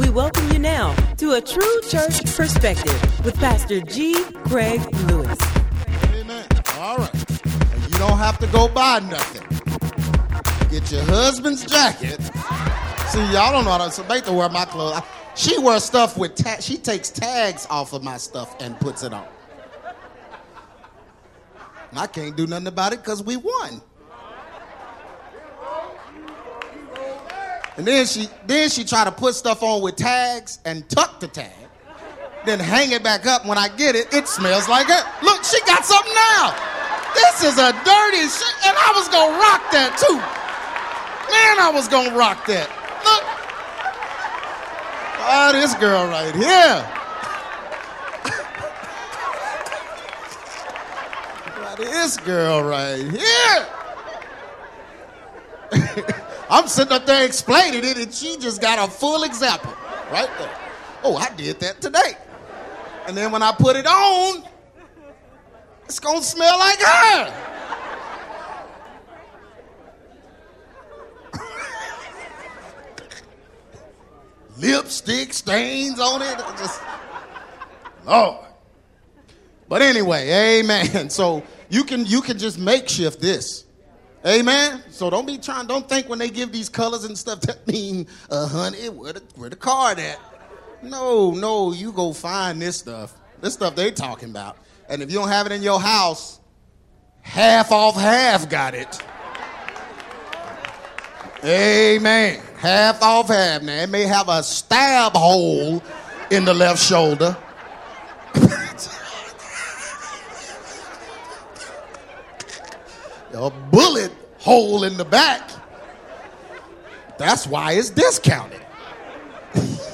We welcome you now to a true church perspective with Pastor G. Craig Lewis. Amen. All right. And you don't have to go buy nothing. Get your husband's jacket. See, y'all don't know how to Samantha wear my clothes. I- She wears stuff with ta- she takes tags off of my stuff and puts it on. And I can't do nothing about it because we won. And then she then she try to put stuff on with tags and tuck the tag. Then hang it back up. When I get it, it smells like it. Look, she got something now. This is a dirty shit. And I was gonna rock that too. Man, I was gonna rock that. Look. Oh, this girl right here. This girl right here. I'm sitting up there explaining it, and she just got a full example right there. Oh, I did that today. And then when I put it on, it's gonna smell like her. Lipstick stains on it. Just, Lord. But anyway, amen. So you can you can just makeshift this. Amen. So don't be trying, don't think when they give these colors and stuff that mean uh honey, where the where the card at? No, no, you go find this stuff. This stuff they talking about. And if you don't have it in your house, half off half got it. Amen. Half off half. Now it may have a stab hole in the left shoulder. a bullet hole in the back. That's why it's discounted.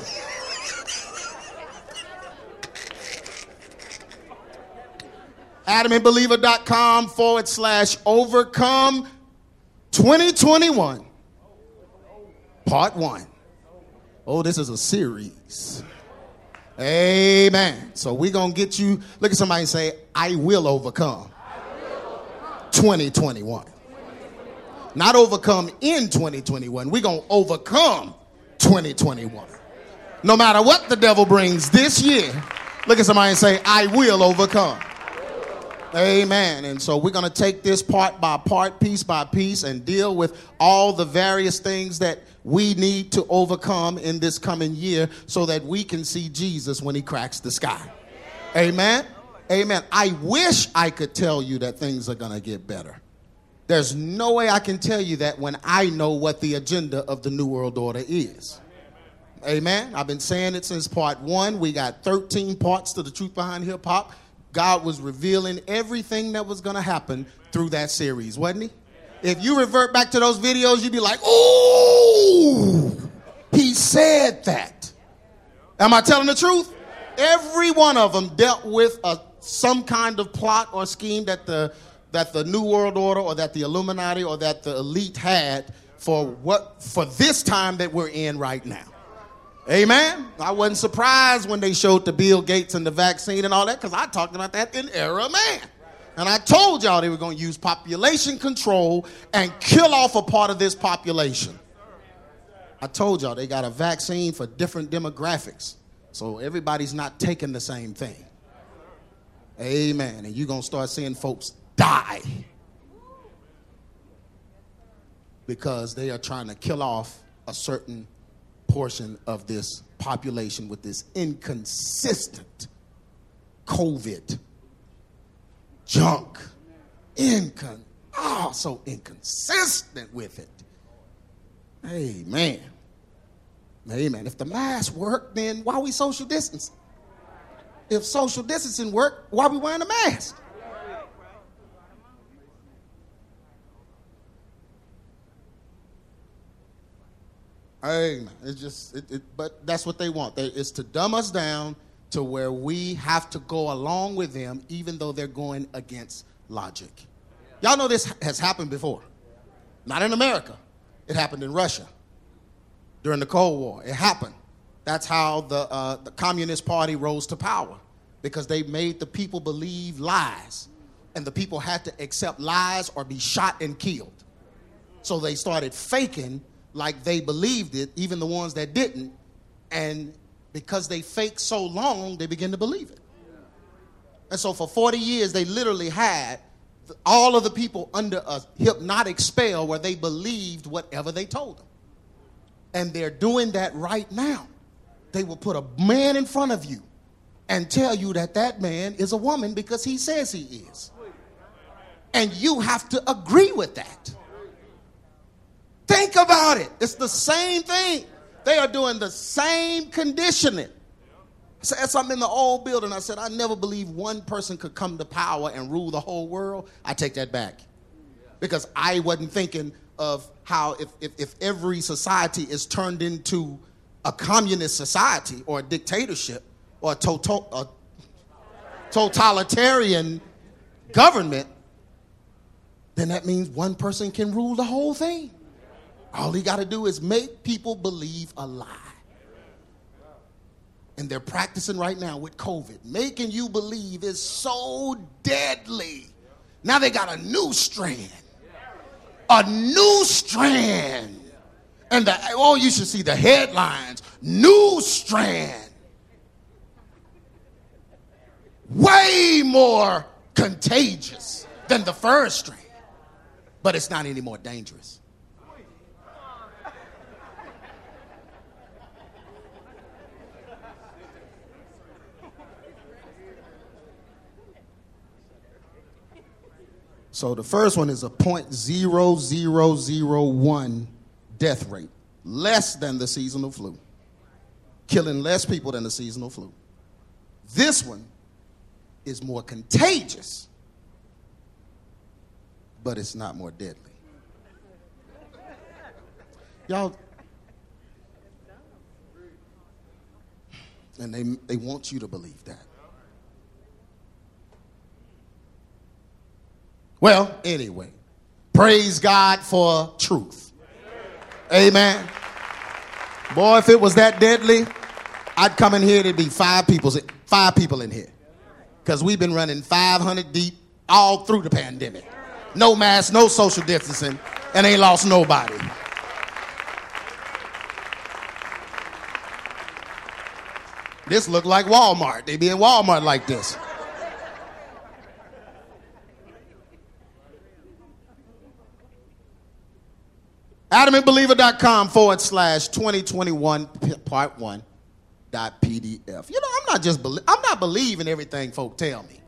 AdamandBeliever.com forward slash overcome 2021, part one. Oh, this is a series. Amen. So we're going to get you, look at somebody and say, I will overcome. 2021. Not overcome in 2021. We're going to overcome 2021. No matter what the devil brings this year, look at somebody and say, I will overcome. Amen. And so we're going to take this part by part, piece by piece, and deal with all the various things that we need to overcome in this coming year so that we can see Jesus when he cracks the sky. Amen. Amen. I wish I could tell you that things are going to get better. There's no way I can tell you that when I know what the agenda of the New World Order is. Amen. I've been saying it since part one. We got 13 parts to the truth behind hip hop. God was revealing everything that was going to happen through that series, wasn't he? If you revert back to those videos, you'd be like, oh, he said that. Am I telling the truth? Every one of them dealt with a, some kind of plot or scheme that the, that the New World Order or that the Illuminati or that the elite had for, what, for this time that we're in right now. Amen. I wasn't surprised when they showed the Bill Gates and the vaccine and all that because I talked about that in Era Man. And I told y'all they were going to use population control and kill off a part of this population. I told y'all they got a vaccine for different demographics. So everybody's not taking the same thing. Amen. And you're going to start seeing folks die because they are trying to kill off a certain portion of this population with this inconsistent COVID junk. Incon oh, so inconsistent with it. Amen. Amen. If the mask work, then why are we social distancing? If social distancing worked, why we wearing a mask? Amen. It's just, it, it, but that's what they want. They, it's to dumb us down to where we have to go along with them, even though they're going against logic. Y'all know this has happened before. Not in America. It happened in Russia during the Cold War. It happened. That's how the, uh, the Communist Party rose to power because they made the people believe lies. And the people had to accept lies or be shot and killed. So they started faking like they believed it, even the ones that didn't, And because they fake so long, they begin to believe it. And so for 40 years, they literally had all of the people under a hypnotic spell where they believed whatever they told them. And they're doing that right now. They will put a man in front of you and tell you that that man is a woman because he says he is. And you have to agree with that. Think about it. It's the same thing. They are doing the same conditioning. So I said something in the old building. I said, I never believed one person could come to power and rule the whole world. I take that back. Because I wasn't thinking of how if, if, if every society is turned into a communist society or a dictatorship or a, a totalitarian government, then that means one person can rule the whole thing. All he got to do is make people believe a lie. And they're practicing right now with COVID. Making you believe is so deadly. Now they got a new strand. A new strand. And the, oh, you should see the headlines. New strand. Way more contagious than the first strand. But it's not any more dangerous. So the first one is a 0.0001 death rate, less than the seasonal flu, killing less people than the seasonal flu. This one is more contagious, but it's not more deadly. Y'all, and they, they want you to believe that. Well, anyway, praise God for truth. Amen. Boy, if it was that deadly, I'd come in here, there'd be five people, five people in here. Because we've been running 500 deep all through the pandemic. No mask, no social distancing, and ain't lost nobody. This look like Walmart. They be in Walmart like this. adamandbeliever.com forward slash 2021 part one dot pdf you know i'm not just i'm not believing everything folk tell me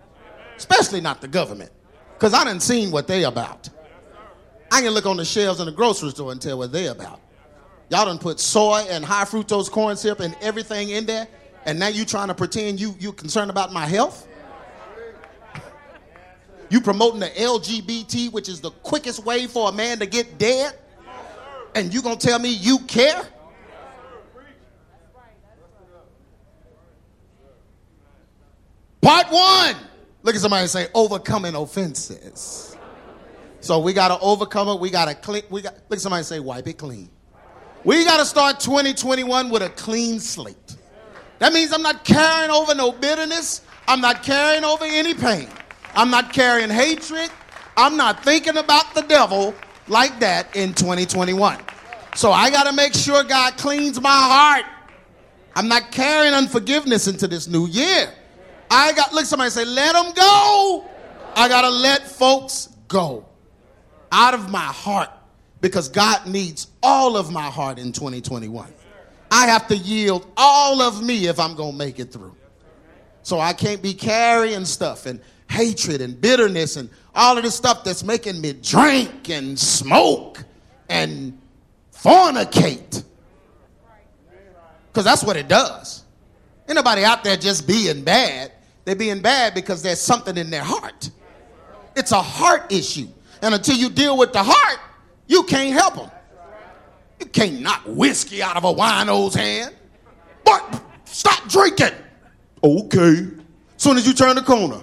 especially not the government because i didn't seen what they about. I can look on the shelves in the grocery store and tell what they about. Y'all done put soy and high fructose corn syrup and everything in there and now you trying to pretend you you concerned about my health? You promoting the lgbt which is the quickest way for a man to get dead and you're gonna tell me you care? Part one. Look at somebody say overcoming offenses. So we gotta overcome it. We gotta clean. We got look at somebody say wipe it clean. We gotta start 2021 with a clean slate. That means I'm not carrying over no bitterness. I'm not carrying over any pain. I'm not carrying hatred. I'm not thinking about the devil like that in 2021. So I got to make sure God cleans my heart. I'm not carrying unforgiveness into this new year. I got, look, somebody say, let them go. I got to let folks go out of my heart because God needs all of my heart in 2021. I have to yield all of me if I'm going to make it through. So I can't be carrying stuff and hatred and bitterness and all of this stuff that's making me drink and smoke and fornicate. Because that's what it does. Anybody out there just being bad, they're being bad because there's something in their heart. It's a heart issue. And until you deal with the heart, you can't help them. You can't knock whiskey out of a wino's hand. But stop drinking. Okay. Soon as you turn the corner,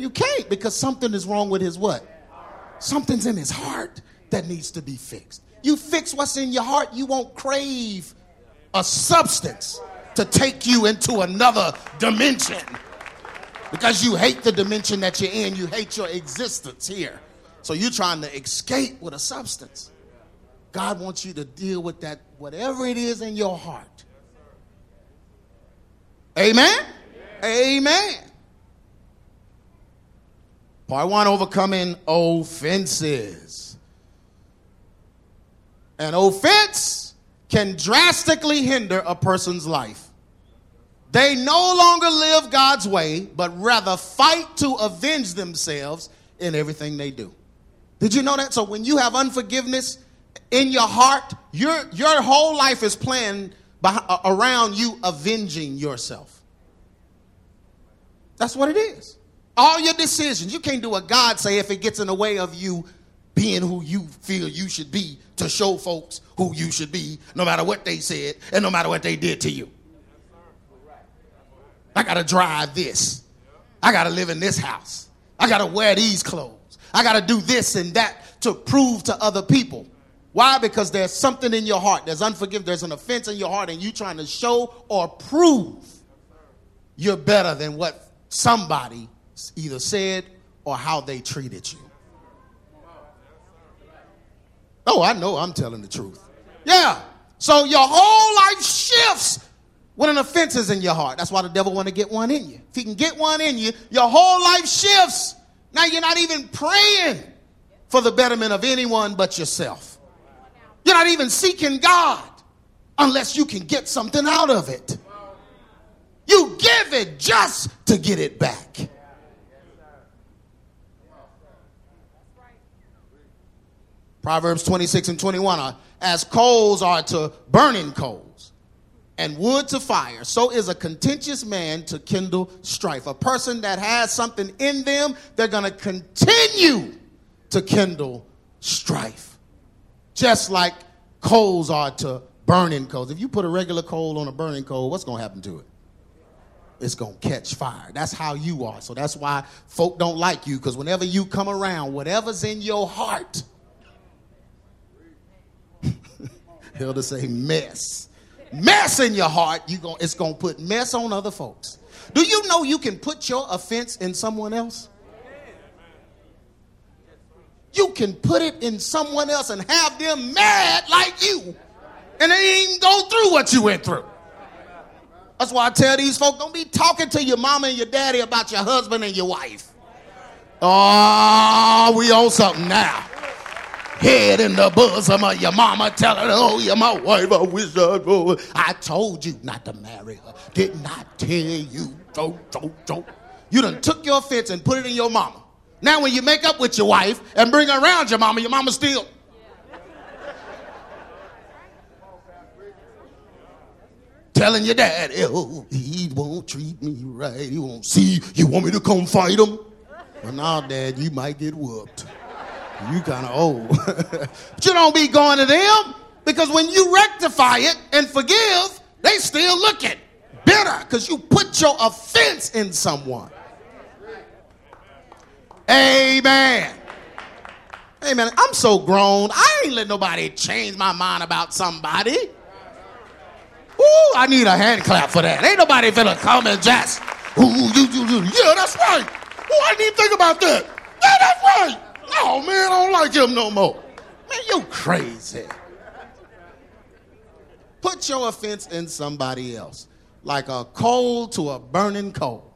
you can't because something is wrong with his what? Something's in his heart that needs to be fixed. You fix what's in your heart, you won't crave a substance to take you into another dimension. Because you hate the dimension that you're in, you hate your existence here. So you're trying to escape with a substance. God wants you to deal with that, whatever it is in your heart. Amen? Amen. Part one overcoming offenses. An offense can drastically hinder a person's life. They no longer live God's way, but rather fight to avenge themselves in everything they do. Did you know that? So when you have unforgiveness in your heart, your, your whole life is planned by, uh, around you avenging yourself. That's what it is. All your decisions, you can't do what God say if it gets in the way of you being who you feel you should be to show folks who you should be, no matter what they said and no matter what they did to you. I got to drive this. I got to live in this house. I got to wear these clothes. I got to do this and that to prove to other people. Why? Because there's something in your heart. There's unforgiveness. There's an offense in your heart, and you trying to show or prove you're better than what somebody either said or how they treated you. Oh, I know I'm telling the truth. Yeah. So your whole life shifts when an offense is in your heart. That's why the devil want to get one in you. If he can get one in you, your whole life shifts now you're not even praying for the betterment of anyone but yourself. You're not even seeking God unless you can get something out of it. You give it just to get it back. Proverbs 26 and 21 are as coals are to burning coals and wood to fire, so is a contentious man to kindle strife. A person that has something in them, they're going to continue to kindle strife. Just like coals are to burning coals. If you put a regular coal on a burning coal, what's going to happen to it? It's going to catch fire. That's how you are. So that's why folk don't like you because whenever you come around, whatever's in your heart, Hilda say mess mess in your heart, you going it's going to put mess on other folks. Do you know you can put your offense in someone else? You can put it in someone else and have them mad like you, and they didn't even go through what you went through. That's why I tell these folks don't be talking to your mama and your daddy about your husband and your wife. Oh, we own something now head in the bosom of your mama telling her, oh, you're my wife, wish I'd go. I told you not to marry her. Did not tell you. Don't, don't, don't. You done took your offense and put it in your mama. Now when you make up with your wife and bring her around your mama, your mama still. Telling your dad, oh, he won't treat me right. He won't see. You want me to come fight him? Well, now, Dad, you might get whooped. You kind of old. but you don't be going to them because when you rectify it and forgive, they still looking bitter because you put your offense in someone. Amen. Amen. I'm so grown. I ain't let nobody change my mind about somebody. Ooh, I need a hand clap for that. Ain't nobody finna come and just, ooh, you, you, you. Yeah, that's right. Ooh, I didn't even think about that. Yeah, that's right. Oh man, I don't like him no more. Man, you crazy. Put your offense in somebody else, like a coal to a burning coal.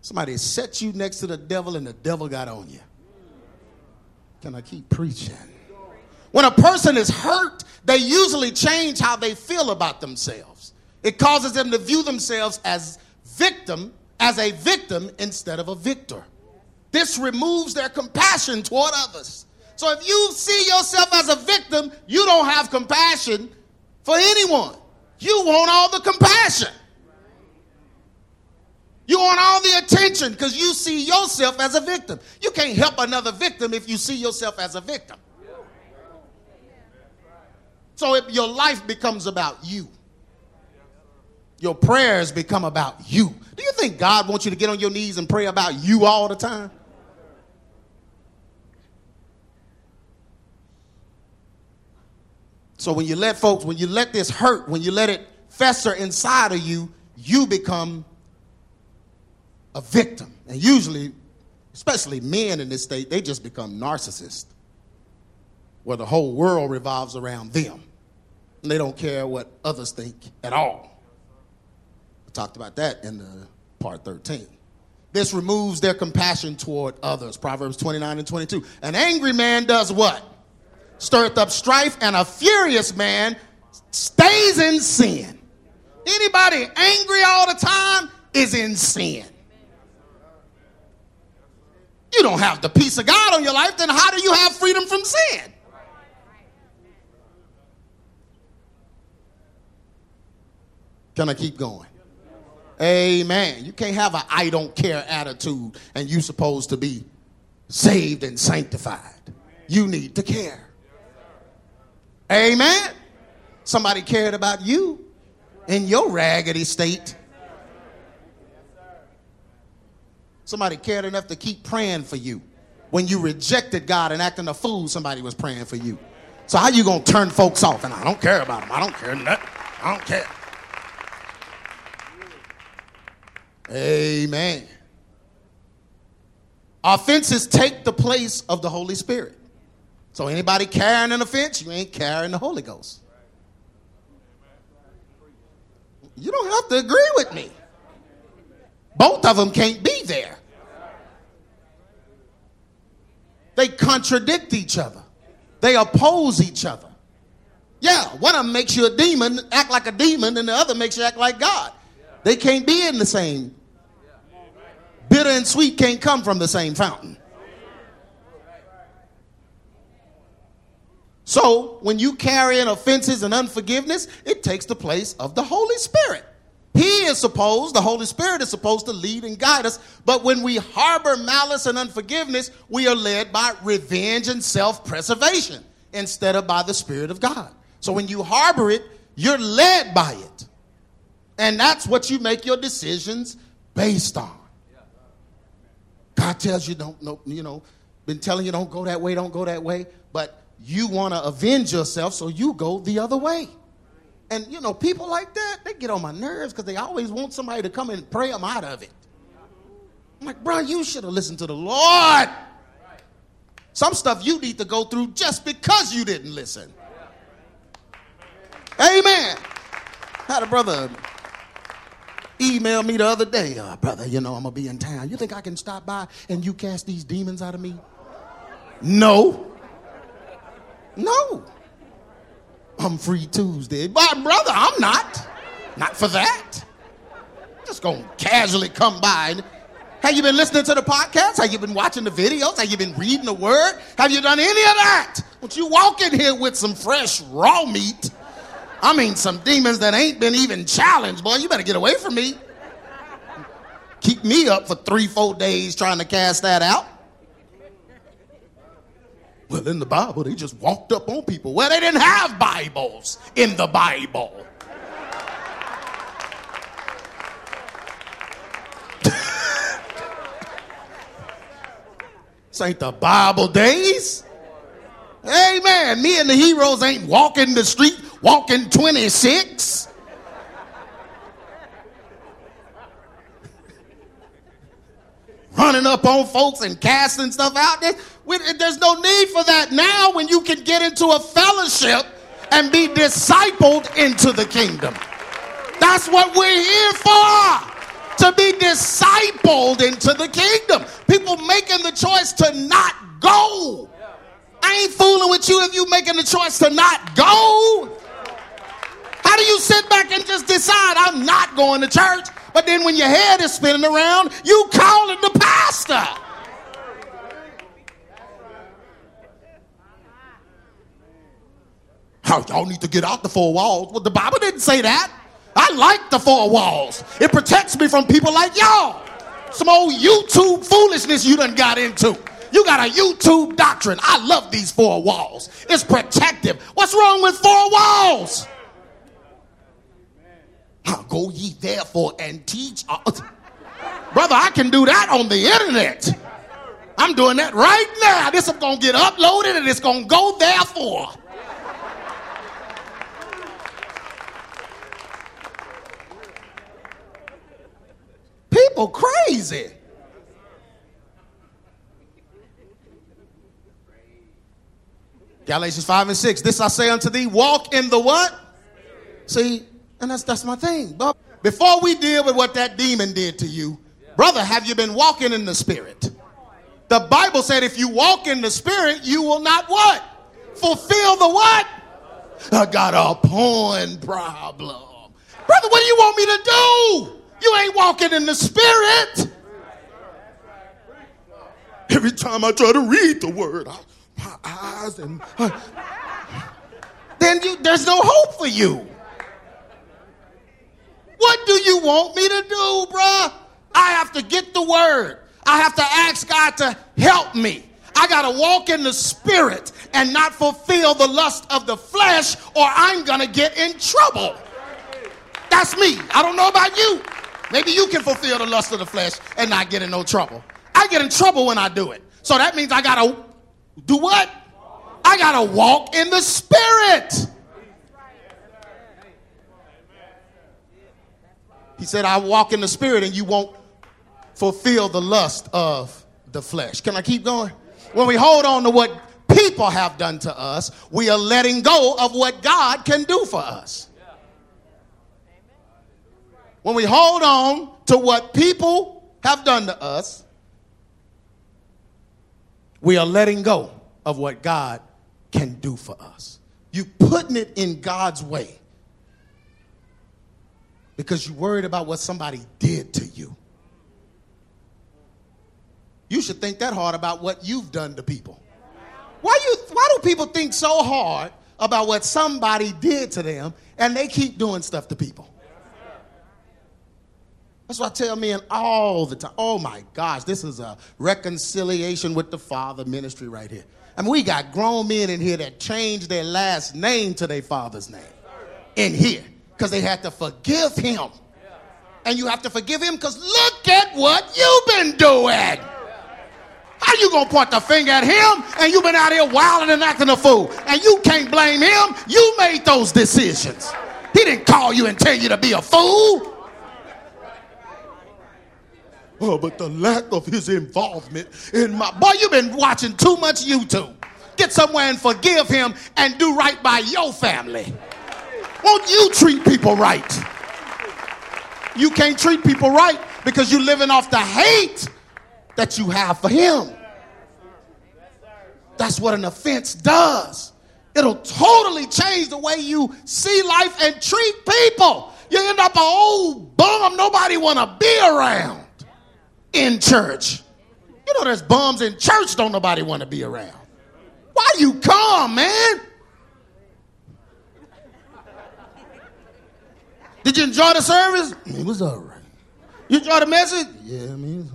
Somebody set you next to the devil and the devil got on you. Can I keep preaching? When a person is hurt, they usually change how they feel about themselves. It causes them to view themselves as victim, as a victim instead of a victor. This removes their compassion toward others. So if you see yourself as a victim, you don't have compassion for anyone. You want all the compassion. You want all the attention because you see yourself as a victim. You can't help another victim if you see yourself as a victim. So if your life becomes about you. Your prayers become about you. Do you think God wants you to get on your knees and pray about you all the time? So when you let folks, when you let this hurt, when you let it fester inside of you, you become a victim. And usually especially men in this state, they just become narcissists, where the whole world revolves around them. And they don't care what others think at all. I talked about that in the part 13. This removes their compassion toward others. Proverbs 29 and 22. An angry man does what? Stirreth up strife, and a furious man stays in sin. Anybody angry all the time is in sin. You don't have the peace of God on your life, then how do you have freedom from sin? Can I keep going? Amen. You can't have an I don't care attitude and you supposed to be saved and sanctified. You need to care. Amen. Somebody cared about you in your raggedy state. Somebody cared enough to keep praying for you. When you rejected God and acting a fool, somebody was praying for you. So how you gonna turn folks off? And I don't care about them. I don't care nothing. I don't care. Amen. Offenses take the place of the Holy Spirit. So anybody carrying an offense, you ain't carrying the Holy Ghost. You don't have to agree with me. Both of them can't be there. They contradict each other. They oppose each other. Yeah, one of them makes you a demon, act like a demon, and the other makes you act like God. They can't be in the same. Bitter and sweet can't come from the same fountain. So, when you carry in offenses and unforgiveness, it takes the place of the Holy Spirit. He is supposed, the Holy Spirit is supposed to lead and guide us. But when we harbor malice and unforgiveness, we are led by revenge and self preservation instead of by the Spirit of God. So when you harbor it, you're led by it. And that's what you make your decisions based on. God tells you don't, no, you know, been telling you don't go that way, don't go that way, but you want to avenge yourself, so you go the other way. And you know, people like that, they get on my nerves because they always want somebody to come and pray them out of it. I'm like, bro, you should have listened to the Lord. Some stuff you need to go through just because you didn't listen. Amen. Had a brother email me the other day, oh, brother, you know, I'm going to be in town. You think I can stop by and you cast these demons out of me? No. No. I'm free Tuesday. But brother, I'm not. Not for that. Just gonna casually come by. Have you been listening to the podcast? Have you been watching the videos? Have you been reading the word? Have you done any of that? But you walk in here with some fresh raw meat. I mean, some demons that ain't been even challenged, boy. You better get away from me. Keep me up for three, four days trying to cast that out. Well, in the Bible, they just walked up on people. Well, they didn't have Bibles in the Bible. this ain't the Bible days. Amen. Me and the heroes ain't walking the street, walking 26. Running up on folks and casting stuff out there. There's no need for that now when you can get into a fellowship and be discipled into the kingdom. That's what we're here for. To be discipled into the kingdom. People making the choice to not go. I ain't fooling with you if you making the choice to not go. How do you sit back and just decide I'm not going to church? But then when your head is spinning around, you calling the pastor. Oh, y'all need to get out the four walls. Well, the Bible didn't say that. I like the four walls. It protects me from people like y'all. Some old YouTube foolishness you done got into. You got a YouTube doctrine. I love these four walls. It's protective. What's wrong with four walls? Go ye therefore and teach. Uh, brother, I can do that on the internet. I'm doing that right now. This is going to get uploaded and it's going to go therefore. People crazy. Galatians 5 and 6. This I say unto thee, walk in the what? See, and that's that's my thing. But before we deal with what that demon did to you, brother, have you been walking in the spirit? The Bible said if you walk in the spirit, you will not what? Fulfill the what? I got a porn problem. Brother, what do you want me to do? You ain't walking in the spirit. Every time I try to read the word, I, my eyes and I, then you, there's no hope for you. What do you want me to do, bruh? I have to get the word. I have to ask God to help me. I got to walk in the spirit and not fulfill the lust of the flesh, or I'm going to get in trouble. That's me. I don't know about you. Maybe you can fulfill the lust of the flesh and not get in no trouble. I get in trouble when I do it. So that means I got to do what? I got to walk in the spirit. He said, I walk in the spirit and you won't fulfill the lust of the flesh. Can I keep going? When we hold on to what people have done to us, we are letting go of what God can do for us. When we hold on to what people have done to us, we are letting go of what God can do for us. You putting it in God's way because you're worried about what somebody did to you. You should think that hard about what you've done to people. Why you why do people think so hard about what somebody did to them and they keep doing stuff to people? That's what I tell men all the time. Oh my gosh, this is a reconciliation with the Father ministry right here. I mean, we got grown men in here that changed their last name to their father's name in here because they had to forgive him. And you have to forgive him because look at what you've been doing. How you gonna point the finger at him and you've been out here wilding and acting a fool? And you can't blame him. You made those decisions. He didn't call you and tell you to be a fool. Oh, but the lack of his involvement in my boy, you've been watching too much YouTube. Get somewhere and forgive him and do right by your family. Won't you treat people right? You can't treat people right because you're living off the hate that you have for him. That's what an offense does. It'll totally change the way you see life and treat people. You end up an old bum nobody want to be around in church. You know there's bums in church don't nobody want to be around. Why you come, man? Did you enjoy the service? It was all right. You enjoy the message? Yeah, I mean,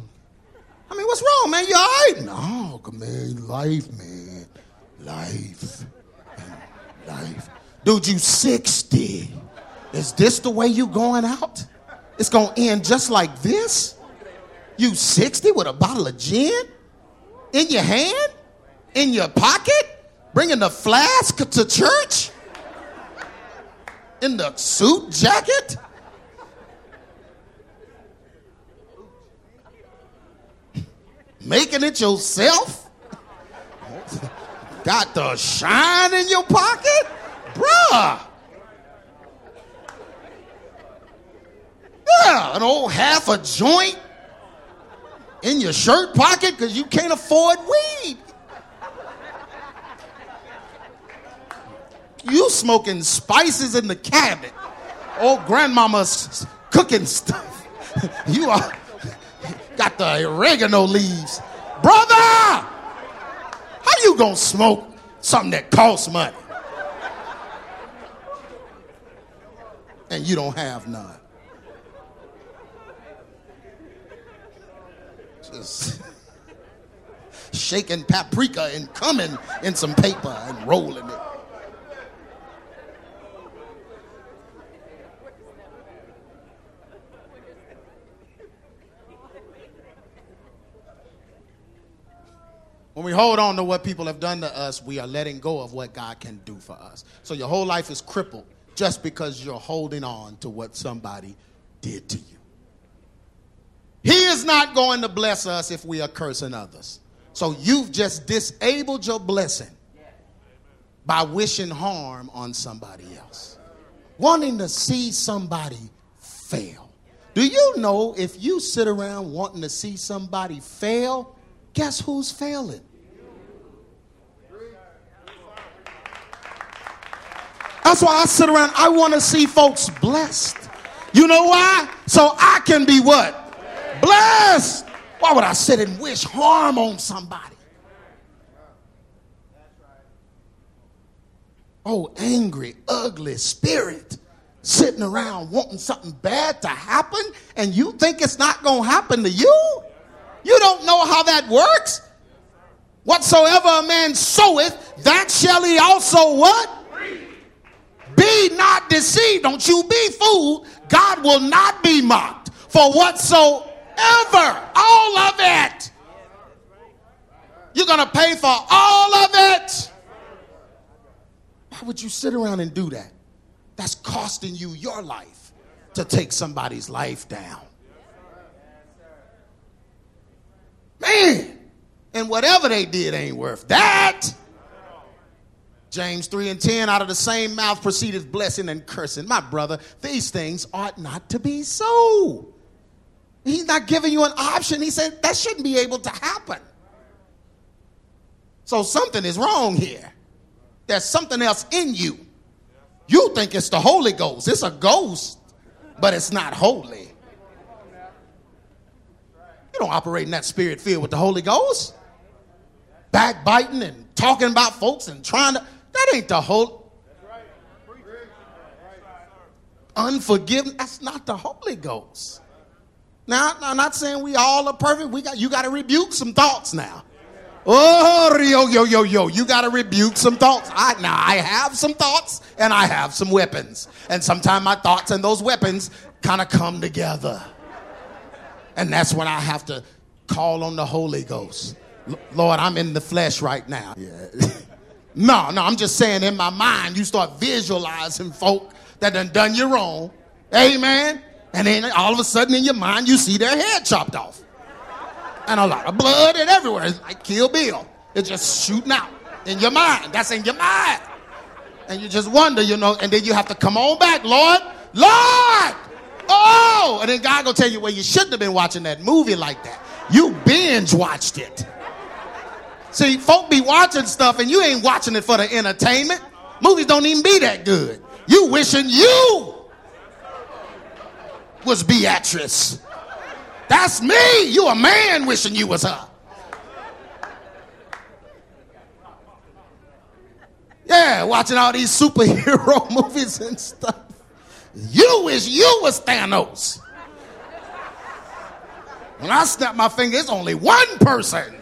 I mean, what's wrong, man? You all right? No, man, life, man, life, man, life. Dude, you 60. Is this the way you going out? It's gonna end just like this? You 60 with a bottle of gin in your hand, in your pocket, bringing the flask to church? In the suit jacket? Making it yourself? Got the shine in your pocket? Bruh. Yeah, an old half a joint in your shirt pocket because you can't afford weed. You smoking spices in the cabinet. Old grandmama's cooking stuff. You are got the oregano leaves. Brother! How you gonna smoke something that costs money? And you don't have none. Just shaking paprika and coming in some paper and rolling it. When we hold on to what people have done to us, we are letting go of what God can do for us. So your whole life is crippled just because you're holding on to what somebody did to you. He is not going to bless us if we are cursing others. So you've just disabled your blessing by wishing harm on somebody else, wanting to see somebody fail. Do you know if you sit around wanting to see somebody fail, guess who's failing? That's why I sit around. I want to see folks blessed. You know why? So I can be what? Blessed. Why would I sit and wish harm on somebody? Oh, angry, ugly spirit sitting around wanting something bad to happen, and you think it's not going to happen to you? You don't know how that works. Whatsoever a man soweth, that shall he also what? Be not deceived. Don't you be fooled. God will not be mocked. For whatsoever, all of it, you're going to pay for all of it. Why would you sit around and do that? That's costing you your life to take somebody's life down. Man, and whatever they did ain't worth that. James 3 and 10, out of the same mouth proceedeth blessing and cursing. My brother, these things ought not to be so. He's not giving you an option. He said that shouldn't be able to happen. So something is wrong here. There's something else in you. You think it's the Holy Ghost. It's a ghost, but it's not holy. You don't operate in that spirit field with the Holy Ghost. Backbiting and talking about folks and trying to. That ain't the whole. Unforgiveness, that's not the Holy Ghost. Now, I'm not saying we all are perfect. We got you got to rebuke some thoughts now. Oh, yo, yo, yo, yo, you got to rebuke some thoughts. I, now, I have some thoughts and I have some weapons. And sometimes my thoughts and those weapons kind of come together. And that's when I have to call on the Holy Ghost. L- Lord, I'm in the flesh right now. Yeah. No, no, I'm just saying in my mind, you start visualizing folk that done done you wrong. Amen. And then all of a sudden in your mind, you see their head chopped off. And a lot of blood and everywhere. It's like Kill Bill. It's just shooting out in your mind. That's in your mind. And you just wonder, you know, and then you have to come on back, Lord, Lord. Oh, and then God gonna tell you, well, you shouldn't have been watching that movie like that. You binge watched it. See, folk be watching stuff and you ain't watching it for the entertainment. Movies don't even be that good. You wishing you was Beatrix. That's me. You a man wishing you was her. Yeah, watching all these superhero movies and stuff. You wish you was Thanos. When I snap my finger, it's only one person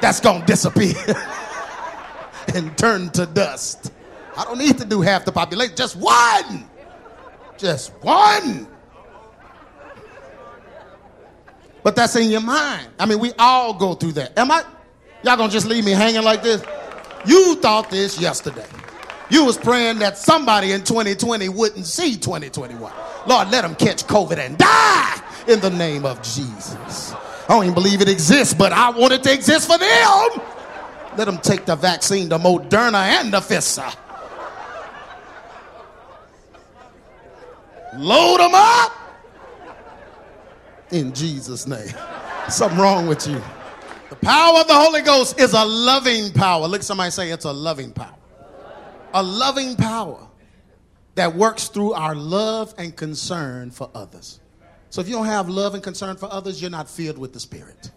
that's gonna disappear and turn to dust. I don't need to do half the population, just one. Just one. But that's in your mind. I mean, we all go through that. Am I? Y'all gonna just leave me hanging like this? You thought this yesterday. You was praying that somebody in 2020 wouldn't see 2021. Lord, let them catch COVID and die in the name of Jesus. I don't even believe it exists, but I want it to exist for them. Let them take the vaccine, the Moderna and the Pfizer. Load them up in Jesus' name. Something wrong with you. The power of the Holy Ghost is a loving power. Look, somebody say it's a loving power. A loving power that works through our love and concern for others. So if you don't have love and concern for others, you're not filled with the Spirit.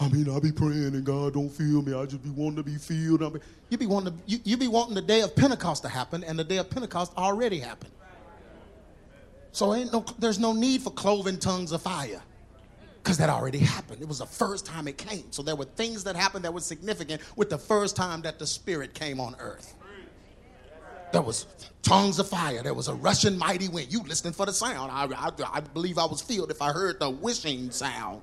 I mean, I be praying and God don't feel me. I just be wanting to be filled. I mean, you be wanting to, you, you be wanting the day of Pentecost to happen, and the day of Pentecost already happened. So ain't no, there's no need for cloven tongues of fire, because that already happened. It was the first time it came. So there were things that happened that were significant with the first time that the Spirit came on earth. There was tongues of fire. There was a rushing mighty wind. You listening for the sound? I, I, I believe I was filled if I heard the wishing sound.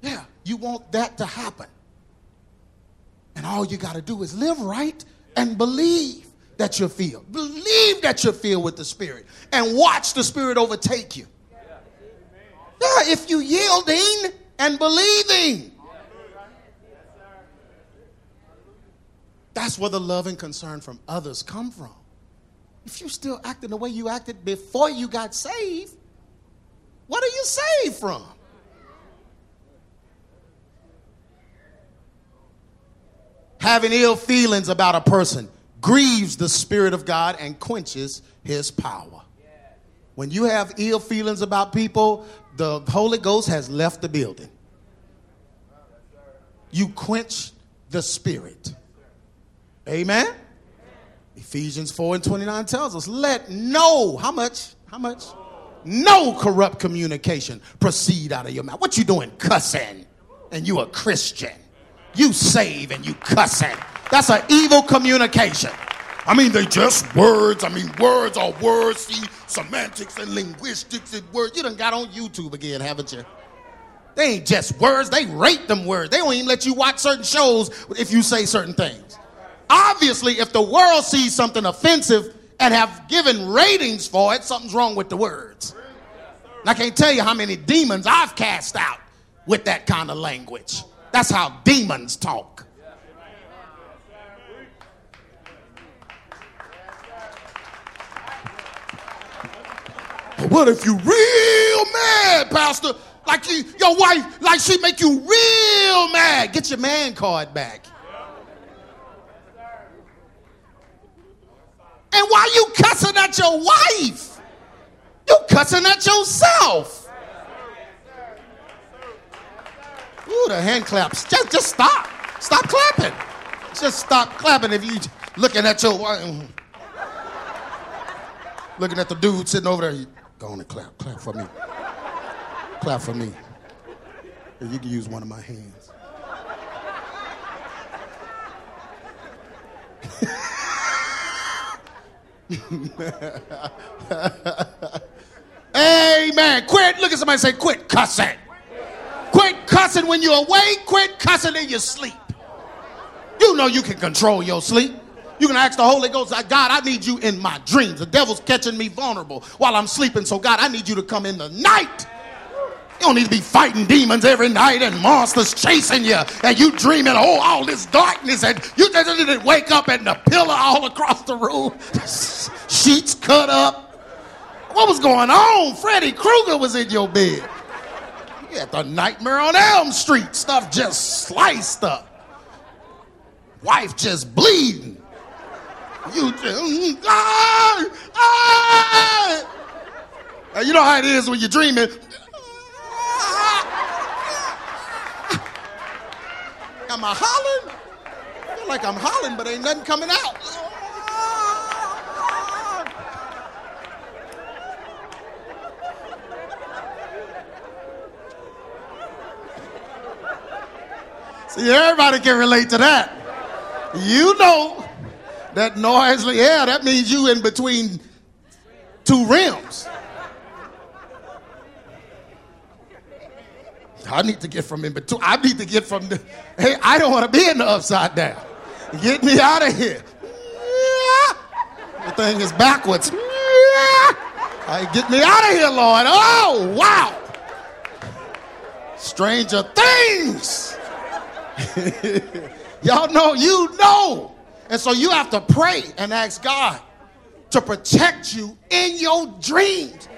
Yeah, you want that to happen. And all you got to do is live right and believe that you're filled. Believe that you're filled with the Spirit and watch the Spirit overtake you. If you yielding and believing. That's where the love and concern from others come from. If you're still acting the way you acted before you got saved, what are you saved from? Having ill feelings about a person grieves the Spirit of God and quenches his power. When you have ill feelings about people, the Holy Ghost has left the building. You quench the Spirit. Amen? Ephesians 4 and 29 tells us, let no, how much? How much? No corrupt communication proceed out of your mouth. What you doing cussing and you a Christian? You save and you cussing. That's an evil communication. I mean, they just words. I mean, words are words. See, semantics and linguistics and words. You done got on YouTube again, haven't you? They ain't just words. They rate them words. They don't even let you watch certain shows if you say certain things. Obviously, if the world sees something offensive and have given ratings for it, something's wrong with the words. And I can't tell you how many demons I've cast out with that kind of language. That's how demons talk. What if you real mad, Pastor? Like you, your wife, like she make you real mad. Get your man card back. And why you cussing at your wife? You cussing at yourself. Ooh, the hand claps. Just, just stop. Stop clapping. Just stop clapping if you looking at your wife. Looking at the dude sitting over there. Go on and clap. Clap for me. Clap for me. You can use one of my hands. Amen. Quit. Look at somebody say, quit cussing. Quit cussing when you're awake. Quit cussing in your sleep. You know you can control your sleep. You can ask the Holy Ghost, God, I need you in my dreams. The devil's catching me vulnerable while I'm sleeping. So, God, I need you to come in the night. You don't need to be fighting demons every night and monsters chasing you and you dreaming, oh, all this darkness and you didn't wake up and the pillow all across the room, sheets cut up. What was going on? Freddy Krueger was in your bed. You had the nightmare on Elm Street. Stuff just sliced up. Wife just bleeding. You just, ah, ah. You know how it is when you're dreaming. Am I hollering? I feel like I'm hollering, but ain't nothing coming out. See, everybody can relate to that. You know that noise, yeah, that means you in between two rims. I need to get from in between. I need to get from the, hey, I don't want to be in the upside down. Get me out of here. The thing is backwards. get me out of here, Lord. Oh, wow. Stranger things. Y'all know, you know. And so you have to pray and ask God to protect you in your dreams.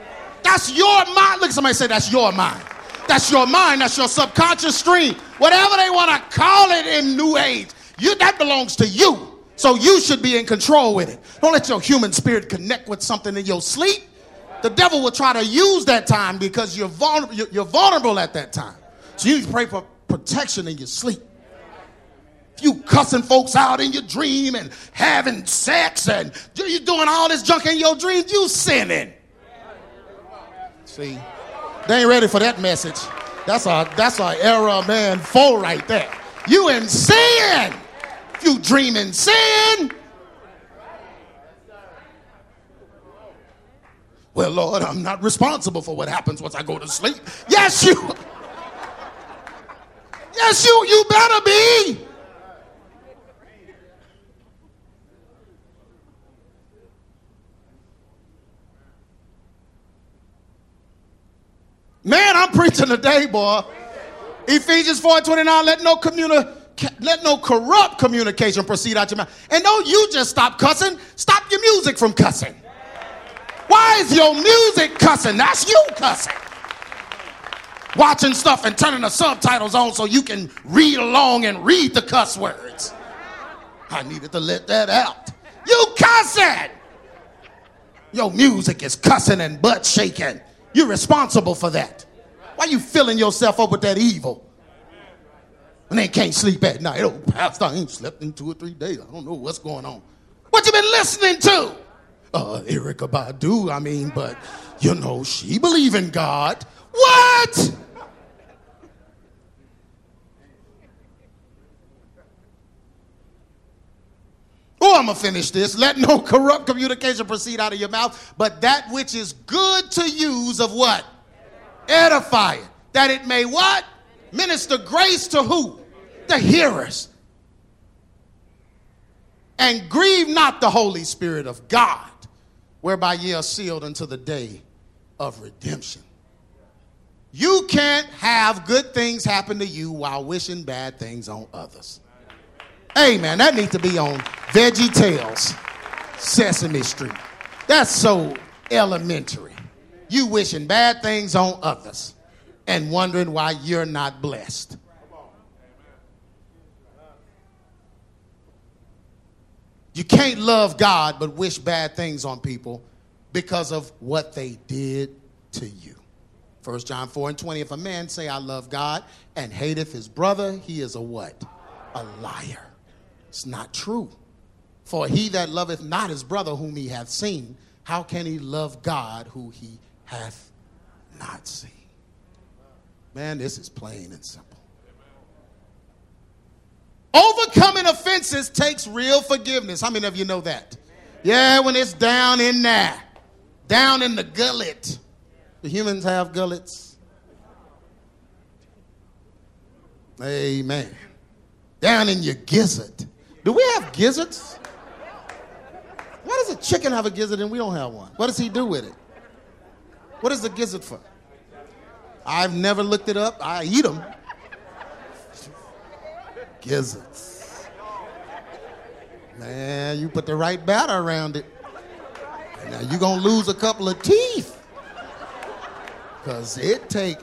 That's your mind. Look somebody say, That's your mind. That's your mind. That's your subconscious stream. Whatever they want to call it in New Age, you, that belongs to you. So you should be in control with it. Don't let your human spirit connect with something in your sleep. The devil will try to use that time because you're vulnerable, you're vulnerable at that time. So you need to pray for protection in your sleep. Cussing folks out in your dream and having sex and you're doing all this junk in your dreams, you sinning. See? They ain't ready for that message. That's a that's a era man four right there. You in sin. You dreaming sin. Well, Lord, I'm not responsible for what happens once I go to sleep. Yes, you. Yes, you. You better be. Man, I'm preaching today, boy. Ephesians 4 29, let no communi- let no corrupt communication proceed out your mouth. And don't you just stop cussing, stop your music from cussing. Why is your music cussing? That's you cussing. Watching stuff and turning the subtitles on so you can read along and read the cuss words. I needed to let that out. You cussing! Your music is cussing and butt shaking. You're responsible for that. Why you filling yourself up with that evil? And they can't sleep at night. Oh, Pastor, I ain't slept in two or three days. I don't know what's going on. What you been listening to? Uh, Erykah Badu, I mean, but you know, she believe in God. What? Oh, I'm gonna finish this. Let no corrupt communication proceed out of your mouth, but that which is good to use of what? Edify it. That it may what? Minister grace to who? The hearers. And grieve not the Holy Spirit of God, whereby ye are sealed unto the day of redemption. You can't have good things happen to you while wishing bad things on others. Amen. that needs to be on Veggie Tales, Sesame Street. That's so elementary. You wishing bad things on others and wondering why you're not blessed. You can't love God but wish bad things on people because of what they did to you. 1 John 4 and 20. If a man say, I love God and hateth his brother, he is a what? A liar. It's not true. For he that loveth not his brother whom he hath seen, how can he love God who he hath not seen? Man, this is plain and simple. Overcoming offenses takes real forgiveness. How many of you know that? Yeah, when it's down in there, down in the gullet. The humans have gullets? Amen. Down in your gizzard. Do we have gizzards? Why does a chicken have a gizzard and we don't have one? What does he do with it? What is the gizzard for? I've never looked it up. I eat them. Gizzards. Man, you put the right batter around it. Now you're going to lose a couple of teeth. Because it take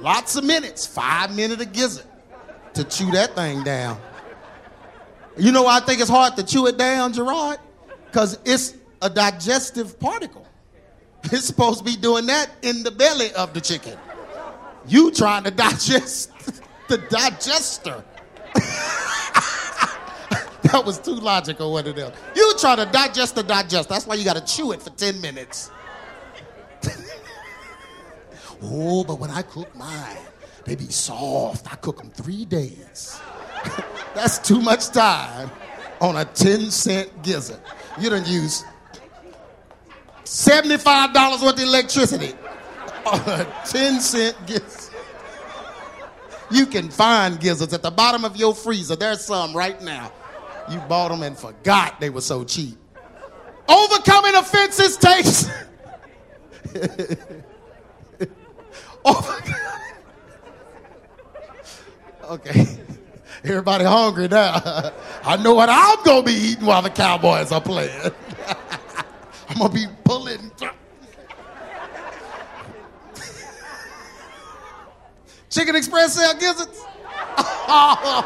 lots of minutes, five minutes a gizzard, to chew that thing down. You know why I think it's hard to chew it down, Gerard? Because it's a digestive particle. It's supposed to be doing that in the belly of the chicken. You trying to digest the digester. that was too logical, what it is. You trying to digest the digest. That's why you got to chew it for 10 minutes. oh, but when I cook mine, they be soft. I cook them three days. That's too much time on a 10 cent gizzard. You don't use $75 worth of electricity on a 10 cent gizzard. You can find gizzards at the bottom of your freezer. There's some right now. You bought them and forgot they were so cheap. Overcoming offenses takes. okay. Everybody hungry now. I know what I'm gonna be eating while the Cowboys are playing. I'm gonna be pulling. Chicken Express sell gizzards. Oh.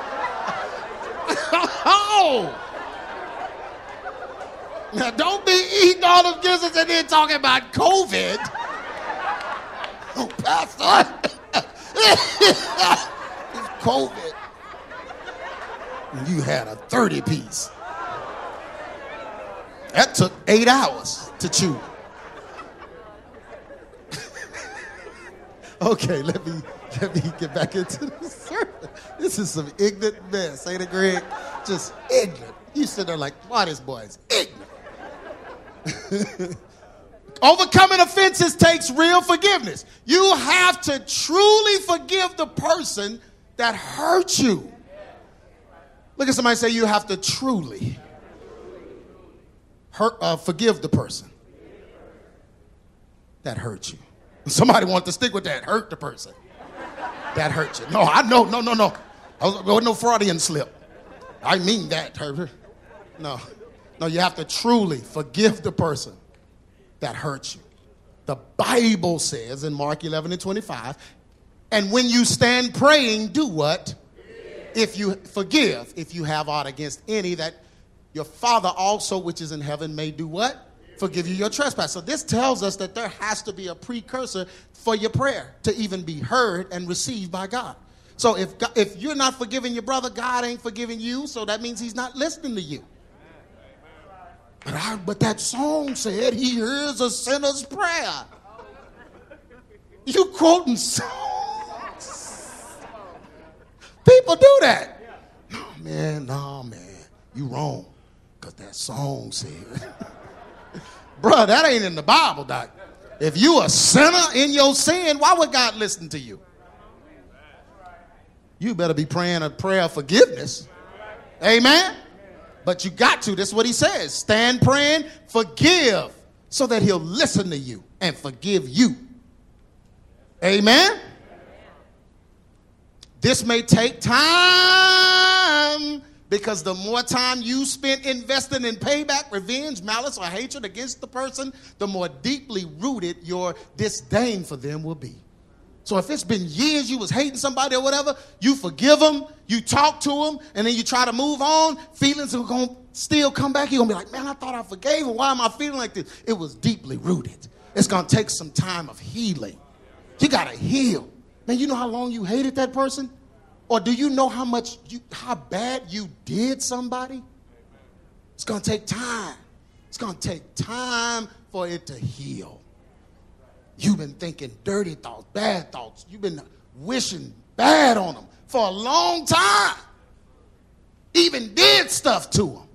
Now don't be eating all them gizzards and then talking about COVID. Oh, Pastor. it's COVID you had a 30 piece. That took eight hours to chew. okay, let me let me get back into this. This is some ignorant mess, ain't it, Greg? Just ignorant. You sit there like, why this boy is ignorant. Overcoming offenses takes real forgiveness. You have to truly forgive the person that hurt you. Look at somebody say you have to truly hurt, uh, forgive the person that hurt you. Somebody wants to stick with that. Hurt the person. That hurt you. No, I know. No, no, no. There was no Freudian slip. I mean that, Herbert. No. No, you have to truly forgive the person that hurts you. The Bible says in Mark 11 and 25, and when you stand praying, do what? If you forgive, if you have aught against any, that your Father also, which is in heaven, may do what? Forgive you your trespass. So this tells us that there has to be a precursor for your prayer to even be heard and received by God. So if, if you're not forgiving your brother, God ain't forgiving you, so that means he's not listening to you. But, I, but that song said he hears a sinner's prayer. You quoting songs. People do that. No, man, no, man. You wrong. Because that song said. Bruh, that ain't in the Bible, Doc. If you a sinner in your sin, why would God listen to you? You better be praying a prayer of forgiveness. Amen. But you got to. That's what he says. Stand praying, forgive, so that he'll listen to you and forgive you. Amen. This may take time because the more time you spend investing in payback, revenge, malice, or hatred against the person, the more deeply rooted your disdain for them will be. So if it's been years you was hating somebody or whatever, you forgive them, you talk to them, and then you try to move on, feelings are going to still come back. You're going to be like, man, I thought I forgave him. Why am I feeling like this? It was deeply rooted. It's going to take some time of healing. You got to heal. Man, you know how long you hated that person? Or do you know how much, you, how bad you did somebody? It's to take time. It's to take time for it to heal. You've been thinking dirty thoughts, bad thoughts. You've been wishing bad on them for a long time. Even did stuff to them.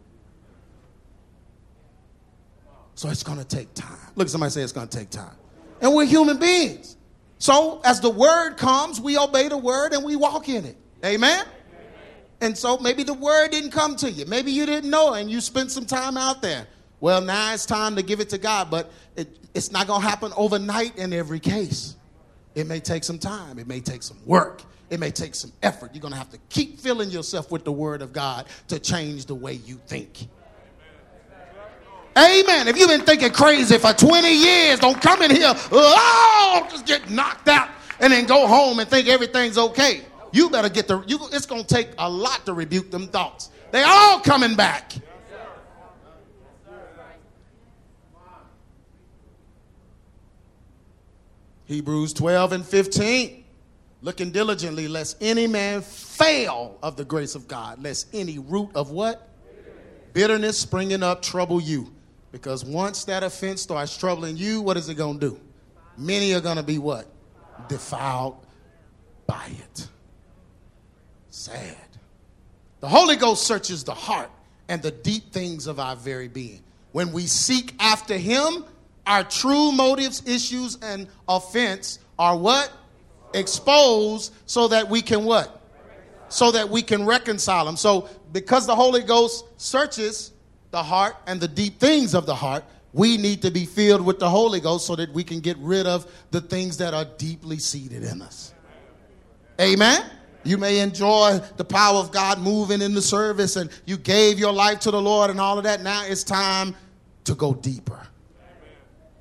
So it's going to take time. Look, somebody say it's going to take time. And we're human beings. So as the word comes, we obey the word and we walk in it. Amen? And so maybe the word didn't come to you. Maybe you didn't know and you spent some time out there. Well, now it's time to give it to God, but it, it's not going to happen overnight in every case. It may take some time, it may take some work, it may take some effort. You're going to have to keep filling yourself with the Word of God to change the way you think. Amen. If you've been thinking crazy for 20 years, don't come in here, oh, just get knocked out and then go home and think everything's okay. You better get the, you, it's going to take a lot to rebuke them thoughts. They all coming back. Hebrews 12 and 15. Looking diligently, lest any man fail of the grace of God, lest any root of what? Bitterness springing up trouble you. Because once that offense starts troubling you, what is it going to do? Many are going to be what? Defiled by it. Sad. The Holy Ghost searches the heart and the deep things of our very being. When we seek after Him, our true motives, issues, and offense are what? Exposed so that we can what? So that we can reconcile them. So, because the Holy Ghost searches the heart and the deep things of the heart, we need to be filled with the Holy Ghost so that we can get rid of the things that are deeply seated in us. Amen. You may enjoy the power of God moving in the service and you gave your life to the Lord and all of that. Now it's time to go deeper.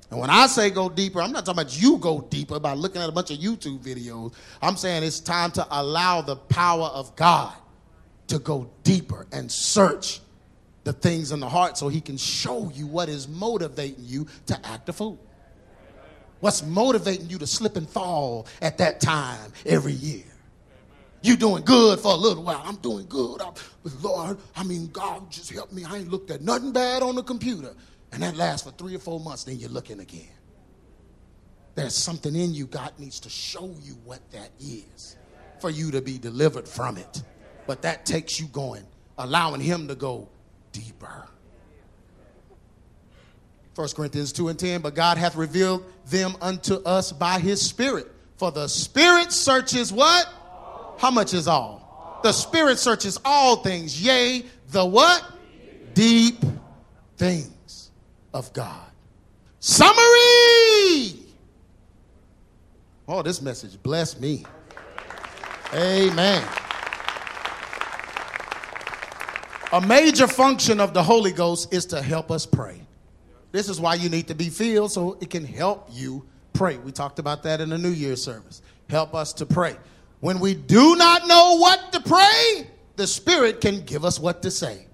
And when I say go deeper, I'm not talking about you go deeper by looking at a bunch of YouTube videos. I'm saying it's time to allow the power of God to go deeper and search the things in the heart so he can show you what is motivating you to act a fool. What's motivating you to slip and fall at that time every year? You doing good for a little while. I'm doing good. I'm, Lord, I mean, God just help me. I ain't looked at nothing bad on the computer. And that lasts for three or four months, then you're looking again. There's something in you, God needs to show you what that is for you to be delivered from it. But that takes you going, allowing Him to go deeper. 1 Corinthians 2 and 10, but God hath revealed them unto us by his Spirit. For the Spirit searches what? How much is all? The Spirit searches all things, yea, the what? Deep things of God. Summary Oh, this message bless me. Amen. A major function of the Holy Ghost is to help us pray. This is why you need to be filled so it can help you pray. We talked about that in the New Year's service. Help us to pray. When we do not know what to pray, the Spirit can give us what to say.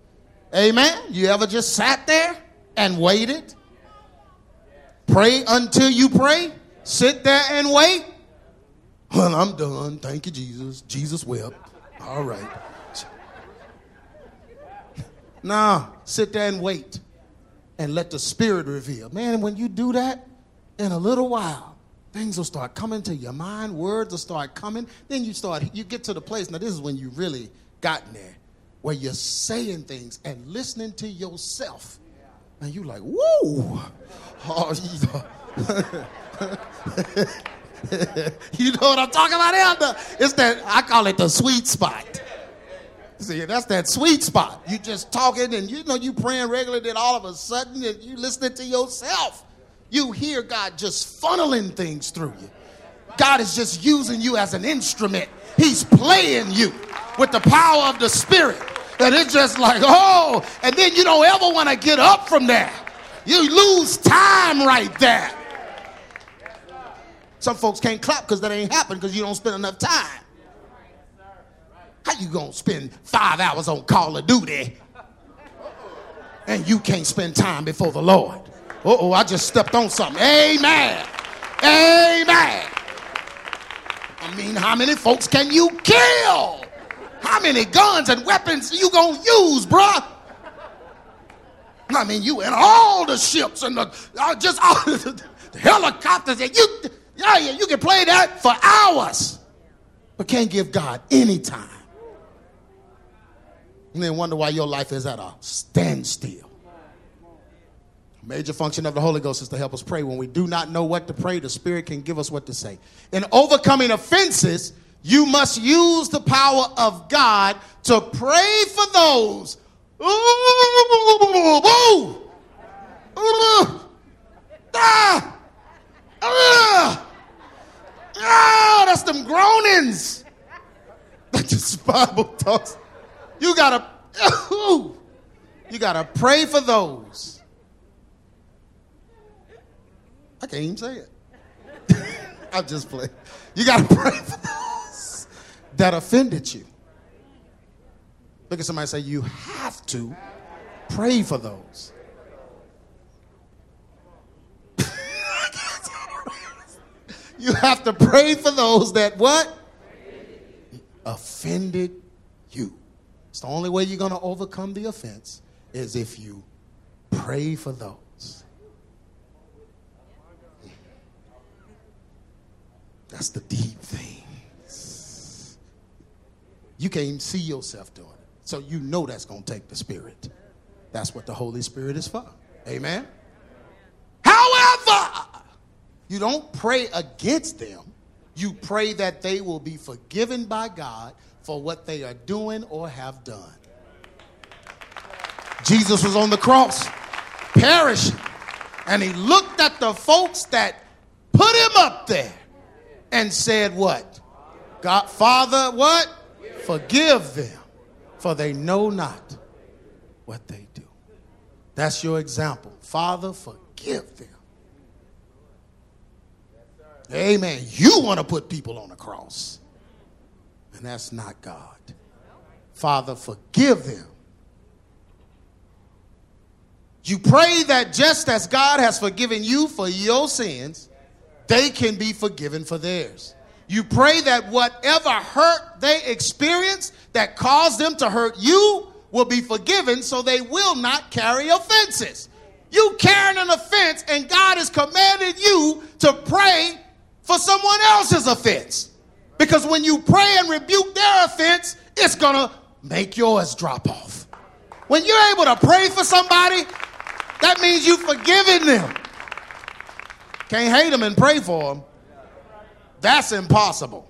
Amen. You ever just sat there and waited? Pray until you pray. Sit there and wait. Well, I'm done. Thank you, Jesus. Jesus wept. All right. Nah, sit there and wait and let the Spirit reveal. Man, when you do that, in a little while, things will start coming to your mind, words will start coming. Then you start, you get to the place. Now, this is when you really gotten there, where you're saying things and listening to yourself. And you're like, whoa. Oh, you know what I'm talking about, Elder? It's that, I call it the sweet spot. See, that's that sweet spot. You just talking and you know you praying regularly, then all of a sudden you listening to yourself. You hear God just funneling things through you. God is just using you as an instrument. He's playing you with the power of the Spirit. And it's just like, oh, and then you don't ever want to get up from there. You lose time right there. Some folks can't clap because that ain't happened because you don't spend enough time. How you gonna spend five hours on Call of Duty and you can't spend time before the Lord? oh, I just stepped on something. Amen. Amen. I mean, how many folks can you kill? How many guns and weapons you gonna use, bruh? I mean, you and all the ships and the uh, just all the, the helicopters and you, yeah, yeah, you can play that for hours, but can't give God any time and then wonder why your life is at a standstill. Major function of the Holy Ghost is to help us pray. When we do not know what to pray, the Spirit can give us what to say. In overcoming offenses, you must use the power of God to pray for those. Ah, ah, ah, that's them groanings. That just Bible talks. You gotta, you gotta pray for those. I can't even say it. I'm just playing. You gotta pray for those that offended you. Look at somebody say, You have to pray for those. you have to pray for those that what? Offended you. It's the only way you're going to overcome the offense is if you pray for those. That's the deep things. You can't even see yourself doing it. So you know that's going to take the Spirit. That's what the Holy Spirit is for. Amen? However, you don't pray against them. You pray that they will be forgiven by God for what they are doing or have done. Jesus was on the cross, perishing, and he looked at the folks that put him up there and said, What? God, Father, what? Forgive them, for they know not what they do. That's your example. Father, forgive them. Amen. You want to put people on the cross and that's not God. Father, forgive them. You pray that just as God has forgiven you for your sins, they can be forgiven for theirs. You pray that whatever hurt they experience that caused them to hurt you will be forgiven so they will not carry offenses. You carrying an offense, and God has commanded you to pray for someone else's offense. Because when you pray and rebuke their offense, it's going to make yours drop off. When you're able to pray for somebody, that means you've forgiven them. Can't hate them and pray for them. That's impossible.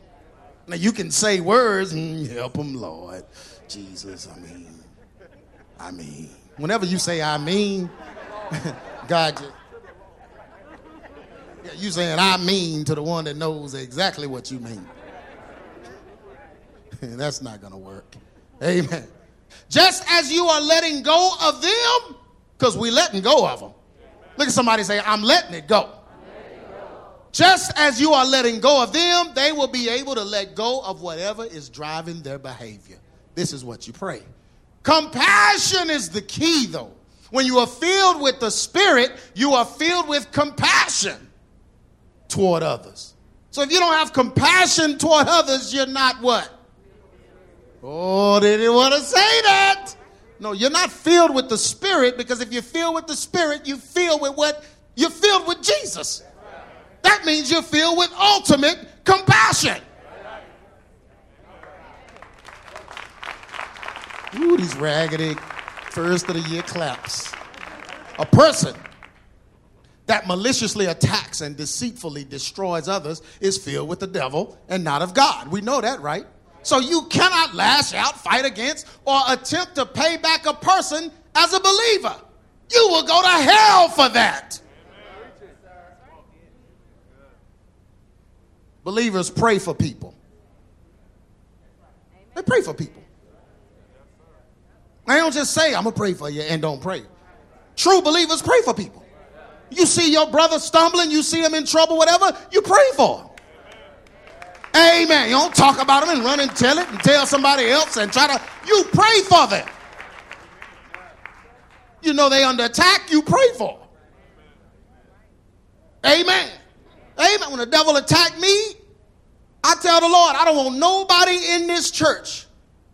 Now you can say words and help them, Lord. Jesus, I mean, I mean. Whenever you say I mean, God just Yeah, you saying I mean to the one that knows exactly what you mean. That's not going to work. Amen. Just as you are letting go of them, because we letting go of them. Look at somebody say, I'm letting it go. Just as you are letting go of them, they will be able to let go of whatever is driving their behavior. This is what you pray. Compassion is the key, though. When you are filled with the Spirit, you are filled with compassion toward others. So if you don't have compassion toward others, you're not what? Oh, they didn't want to say that. No, you're not filled with the Spirit because if you're filled with the Spirit, you feel with what? You're filled with Jesus. That means you're filled with ultimate compassion. Ooh, these raggedy first of the year claps. A person that maliciously attacks and deceitfully destroys others is filled with the devil and not of God. We know that, right? So you cannot lash out, fight against, or attempt to pay back a person as a believer. You will go to hell for that. Believers pray for people. They pray for people. They don't just say, I'm going to pray for you and don't pray. True believers pray for people. You see your brother stumbling, you see him in trouble, whatever, you pray for him. Amen. You don't talk about them and run and tell it and tell somebody else and try to, you pray for them. You know they under attack, you pray for. Amen. Amen. When the devil attacked me, I tell the Lord, I don't want nobody in this church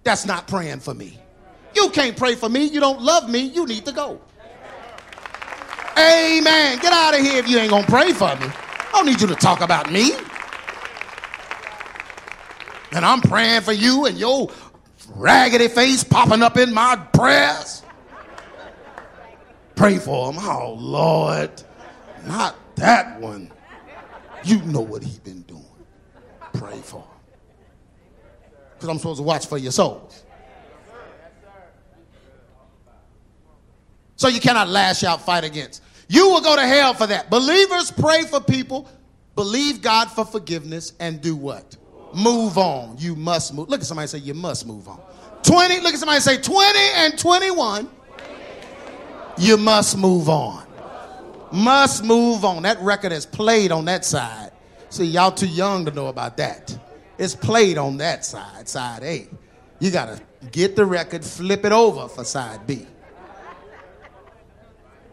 that's not praying for me. You can't pray for me. You don't love me. You need to go. Amen. Get out of here if you ain't to pray for me. I don't need you to talk about me and I'm praying for you and your raggedy face popping up in my prayers. Pray for him. Oh, Lord, not that one. You know what he been doing. Pray for him. Because I'm supposed to watch for your souls. So you cannot lash out, fight against. You will go to hell for that. Believers pray for people, believe God for forgiveness, and do what? Move on. You must move. Look at somebody say, You must move on. 20, look at somebody say, 20 and 21. You must move on. Must move on. That record is played on that side. See, y'all too young to know about that. It's played on that side, side A. You got to get the record, flip it over for side B.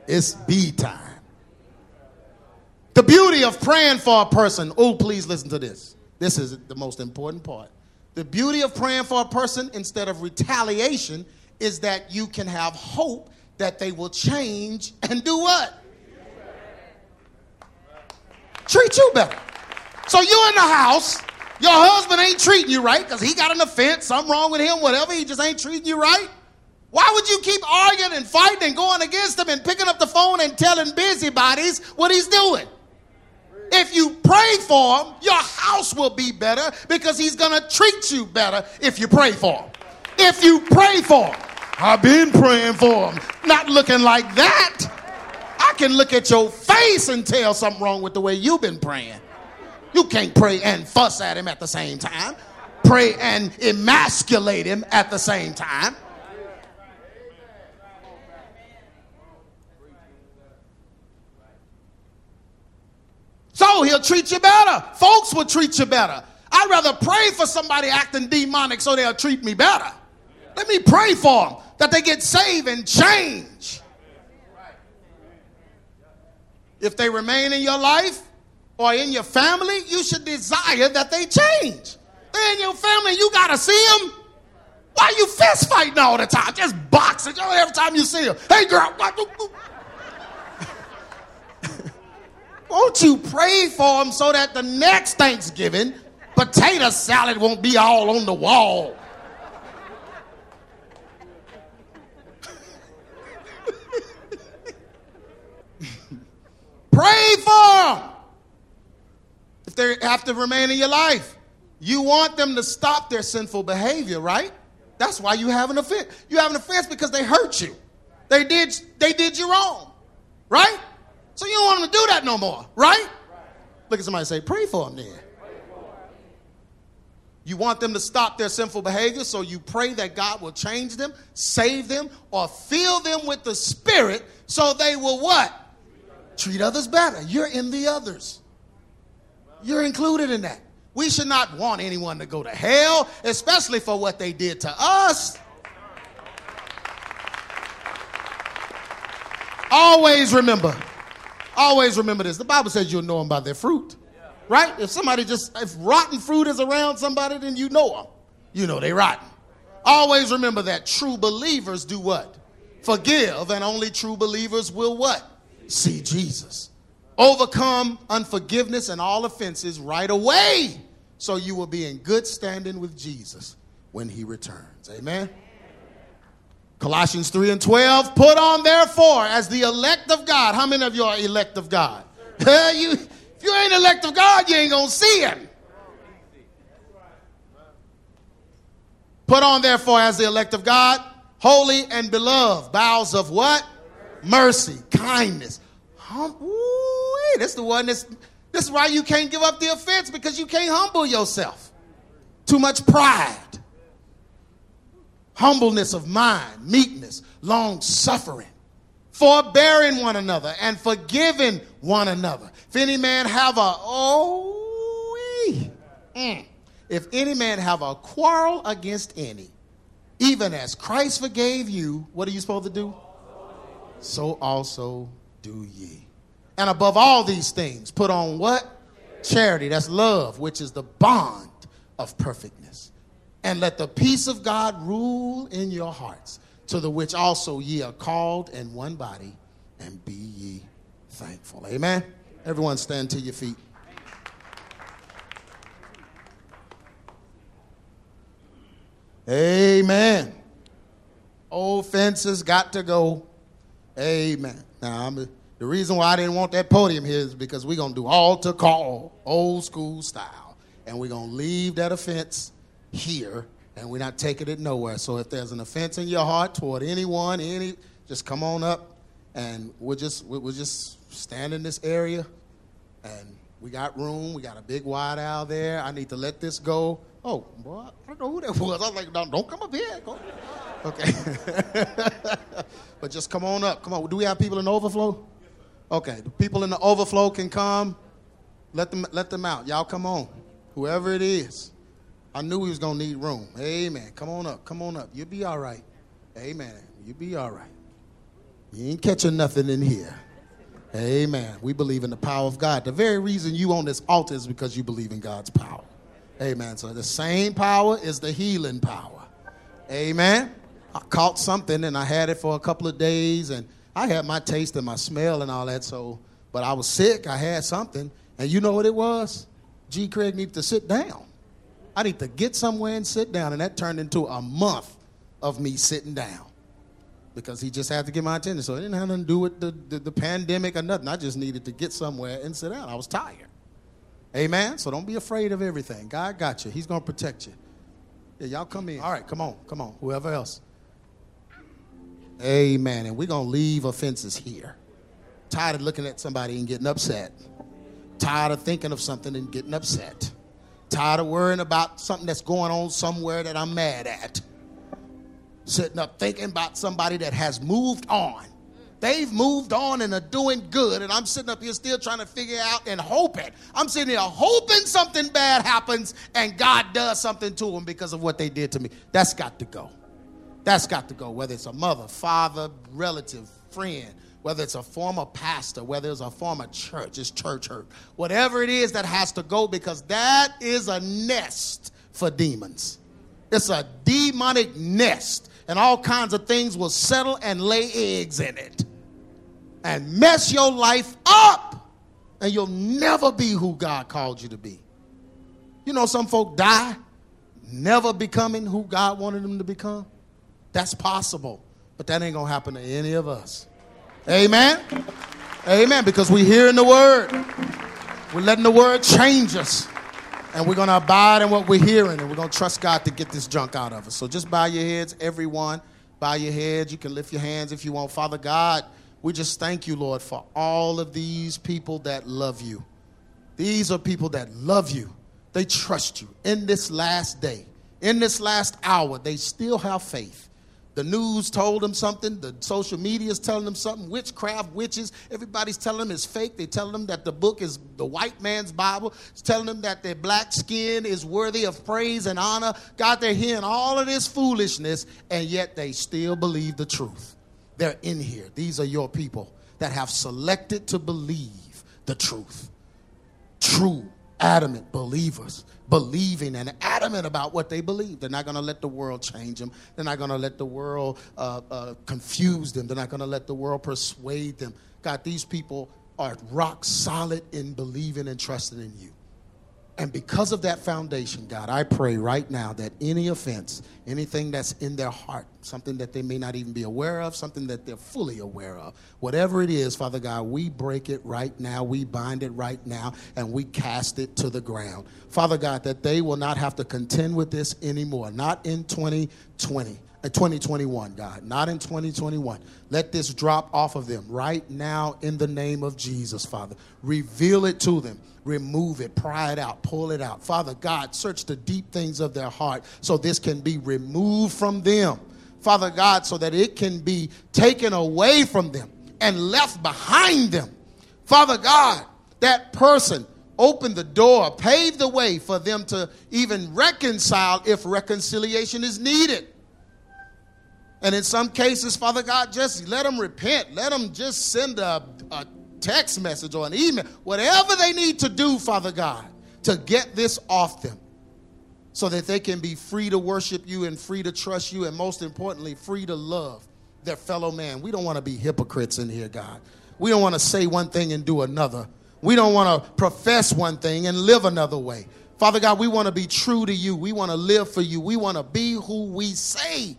It's B time. The beauty of praying for a person. Oh, please listen to this. This is the most important part. The beauty of praying for a person instead of retaliation is that you can have hope that they will change and do what? Treat you better. So you're in the house, your husband ain't treating you right because he got an offense, something wrong with him, whatever, he just ain't treating you right. Why would you keep arguing and fighting and going against him and picking up the phone and telling busybodies what he's doing? If you pray for him, your house will be better because he's going to treat you better if you pray for him. If you pray for him, I've been praying for him, not looking like that. I can look at your face and tell something wrong with the way you've been praying. You can't pray and fuss at him at the same time, pray and emasculate him at the same time. So he'll treat you better. Folks will treat you better. I'd rather pray for somebody acting demonic so they'll treat me better. Let me pray for them that they get saved and change. If they remain in your life or in your family, you should desire that they change. They're in your family, you got to see them. Why you fist fighting all the time? Just boxing every time you see them. Hey, girl. Won't you pray for them so that the next Thanksgiving, potato salad won't be all on the wall? pray for them if they have to remain in your life. You want them to stop their sinful behavior, right? That's why you have an offense. You have an offense because they hurt you. They did, they did you wrong, right? So you don't want them to do that no more, right? Look at somebody say, pray for them then. You want them to stop their sinful behavior, so you pray that God will change them, save them, or fill them with the Spirit so they will what? Treat others better. You're in the others. You're included in that. We should not want anyone to go to hell, especially for what they did to us. Always remember, always remember this. The Bible says you'll know them by their fruit. Right? If somebody just, if rotten fruit is around somebody, then you know them. You know they rotten. Always remember that true believers do what? Forgive, and only true believers will what? See Jesus. Overcome unforgiveness and all offenses right away, so you will be in good standing with Jesus when he returns. Amen. Colossians 3 and 12, put on therefore as the elect of God. How many of you are elect of God? you, if you ain't elect of God, you ain't going to see him. Put on, therefore, as the elect of God, holy and beloved, bowels of what? Mercy, kindness. Hum- Ooh, this is the one that's, this is why you can't give up the offense because you can't humble yourself. Too much pride. Humbleness of mind, meekness, long suffering forbearing one another and forgiving one another. If any man have a oh, mm, if any man have a quarrel against any, even as Christ forgave you, what are you supposed to do? So also do ye. And above all these things, put on what? Charity. That's love, which is the bond of perfectness. And let the peace of God rule in your hearts to the which also ye are called in one body, and be ye thankful. Amen. Everyone stand to your feet. Amen. Old fences got to go. Amen. Now, I'm, the reason why I didn't want that podium here is because we're going to do altar call, old school style. And we're going to leave that offense here and we're not taking it nowhere. So if there's an offense in your heart toward anyone, any, just come on up, and we'll just we'll just stand in this area, and we got room. We got a big wide aisle there. I need to let this go. Oh, boy, I don't know who that was. I was like, don't, don't come up here. Go. Okay. but just come on up. Come on. Do we have people in overflow? Okay. The people in the overflow can come. Let them let them out. Y'all come on. Whoever it is. I knew he was gonna need room. Amen. Come on up. Come on up. You'll be all right. Amen. You'll be all right. You ain't catching nothing in here. Amen. We believe in the power of God. The very reason you on this altar is because you believe in God's power. Amen. So the same power is the healing power. Amen. I caught something and I had it for a couple of days and I had my taste and my smell and all that. So, but I was sick. I had something. And you know what it was? G. Craig needed to sit down. I need to get somewhere and sit down. And that turned into a month of me sitting down because he just had to get my attention. So it didn't have nothing to do with the, the, the, pandemic or nothing. I just needed to get somewhere and sit down. I was tired. Amen. So don't be afraid of everything. God got you, He's going to protect you. Yeah, y'all come in. All right, come on, come on. Whoever else. Amen. And we're going to leave offenses here. Tired of looking at somebody and getting upset. Tired of thinking of something and getting upset. Tired of worrying about something that's going on somewhere that I'm mad at. Sitting up thinking about somebody that has moved on. They've moved on and are doing good, and I'm sitting up here still trying to figure out and hoping. I'm sitting here hoping something bad happens and God does something to them because of what they did to me. That's got to go. That's got to go, whether it's a mother, father, relative, friend, whether it's a former pastor, whether it's a former church, it's church hurt, whatever it is that has to go because that is a nest for demons. It's a demonic nest, and all kinds of things will settle and lay eggs in it and mess your life up, and you'll never be who God called you to be. You know, some folk die never becoming who God wanted them to become. That's possible, but that ain't gonna happen to any of us. Amen. Amen. Because we're hearing the word. We're letting the word change us. And we're going to abide in what we're hearing. And we're going to trust God to get this junk out of us. So just bow your heads, everyone. Bow your heads. You can lift your hands if you want. Father God, we just thank you, Lord, for all of these people that love you. These are people that love you. They trust you. In this last day, in this last hour, they still have faith. The news told them something. The social media is telling them something. Witchcraft, witches, everybody's telling them it's fake. They're telling them that the book is the white man's Bible. It's telling them that their black skin is worthy of praise and honor. God, they're hearing all of this foolishness, and yet they still believe the truth. They're in here. These are your people that have selected to believe the truth. True, adamant believers believing and adamant about what they believe. They're not going to let the world change them. They're not going to let the world uh, uh, confuse them. They're not going to let the world persuade them. God, these people are rock solid in believing and trusting in you. And because of that foundation, God, I pray right now that any offense, anything that's in their heart, something that they may not even be aware of, something that they're fully aware of, whatever it is, Father God, we break it right now, we bind it right now, and we cast it to the ground. Father God, that they will not have to contend with this anymore, not in 2020. 2021, God, not in 2021. Let this drop off of them right now in the name of Jesus, Father. Reveal it to them, remove it, pry it out, pull it out. Father God, search the deep things of their heart so this can be removed from them. Father God, so that it can be taken away from them and left behind them. Father God, that person open the door, pave the way for them to even reconcile if reconciliation is needed. And in some cases, Father God, just let them repent. Let them just send a, a text message or an email, whatever they need to do, Father God, to get this off them so that they can be free to worship you and free to trust you, and most importantly, free to love their fellow man. We don't want to be hypocrites in here, God. We don't want to say one thing and do another. We don't want to profess one thing and live another way. Father God, we want to be true to you. We want to live for you. We want to be who we say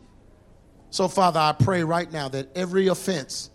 so, Father, I pray right now that every offense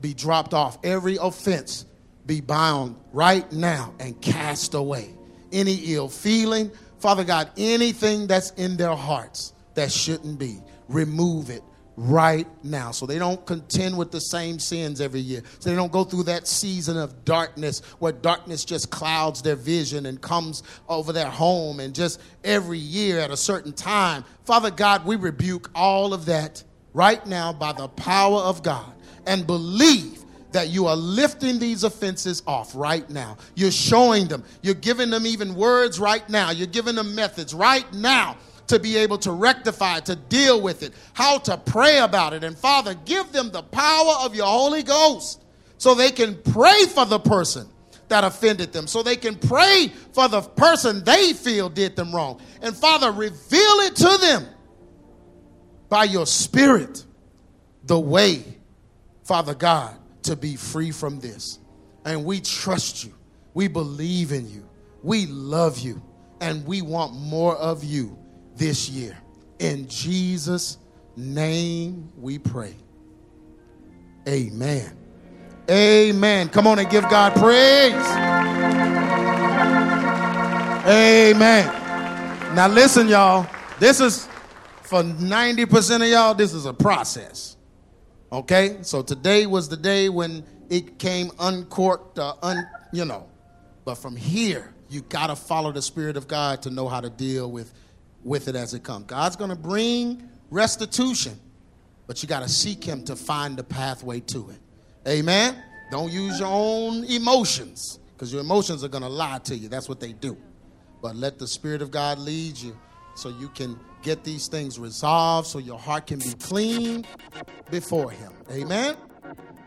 be dropped off, every offense be bound right now and cast away. Any ill feeling, Father God, anything that's in their hearts that shouldn't be, remove it right now. So they don't contend with the same sins every year. So they don't go through that season of darkness where darkness just clouds their vision and comes over their home. And just every year at a certain time father god we rebuke all of that right now by the power of god and believe that you are lifting these offenses off right now. You're showing them. You're giving them even words right now. You're giving them methods right now to be able to rectify, to deal with it, how to pray about it. And Father, give them the power of your Holy Ghost so they can pray for the person that offended them, so they can pray for the person they feel did them wrong. And Father, reveal it to them by your Spirit the way, Father God, to be free from this. And we trust you, we believe in you, we love you, and we want more of you this year. In Jesus' name we pray. Amen. Amen. Come on and give God praise. Amen. Now listen, y'all. This is for 90% of y'all, this is a process. Okay? So today was the day when it came uncorked, uh, un, you know. But from here, you got to follow the Spirit of God to know how to deal with with it as it comes. God's going to bring restitution, but you got to seek Him to find the pathway to it. Amen? Don't use your own emotions because your emotions are going to lie to you. That's what they do. But let the Spirit of God lead you so you can get these things resolved so your heart can be clean before Him. Amen?